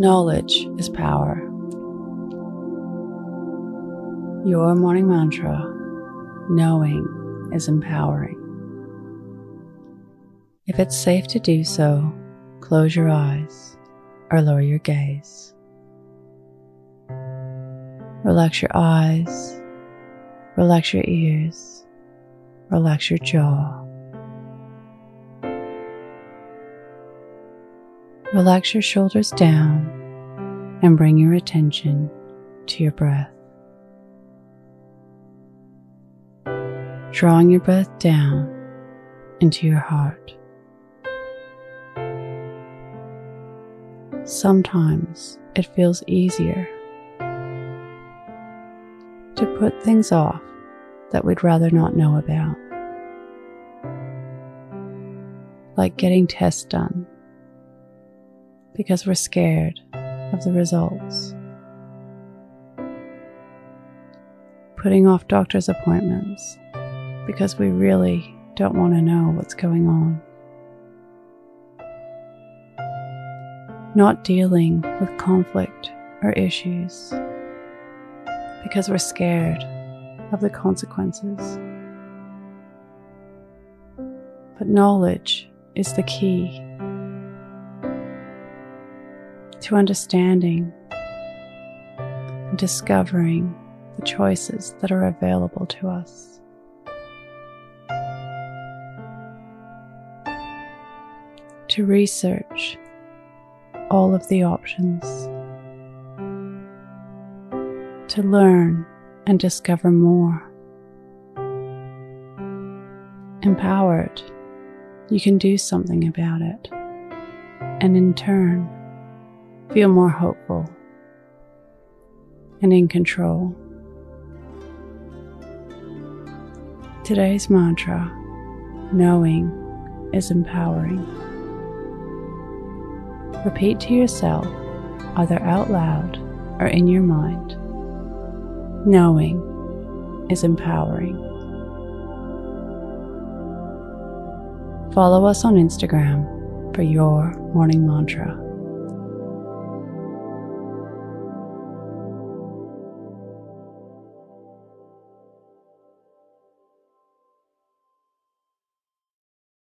Knowledge is power. Your morning mantra knowing is empowering. If it's safe to do so, close your eyes or lower your gaze. Relax your eyes, relax your ears, relax your jaw. Relax your shoulders down and bring your attention to your breath. Drawing your breath down into your heart. Sometimes it feels easier to put things off that we'd rather not know about, like getting tests done because we're scared of the results. Putting off doctor's appointments because we really don't want to know what's going on. Not dealing with conflict or issues because we're scared of the consequences. But knowledge is the key to understanding and discovering the choices that are available to us. To research all of the options. To learn and discover more. Empowered, you can do something about it. And in turn, feel more hopeful and in control. Today's mantra, knowing, is empowering. Repeat to yourself, either out loud or in your mind, knowing is empowering. Follow us on Instagram for your morning mantra.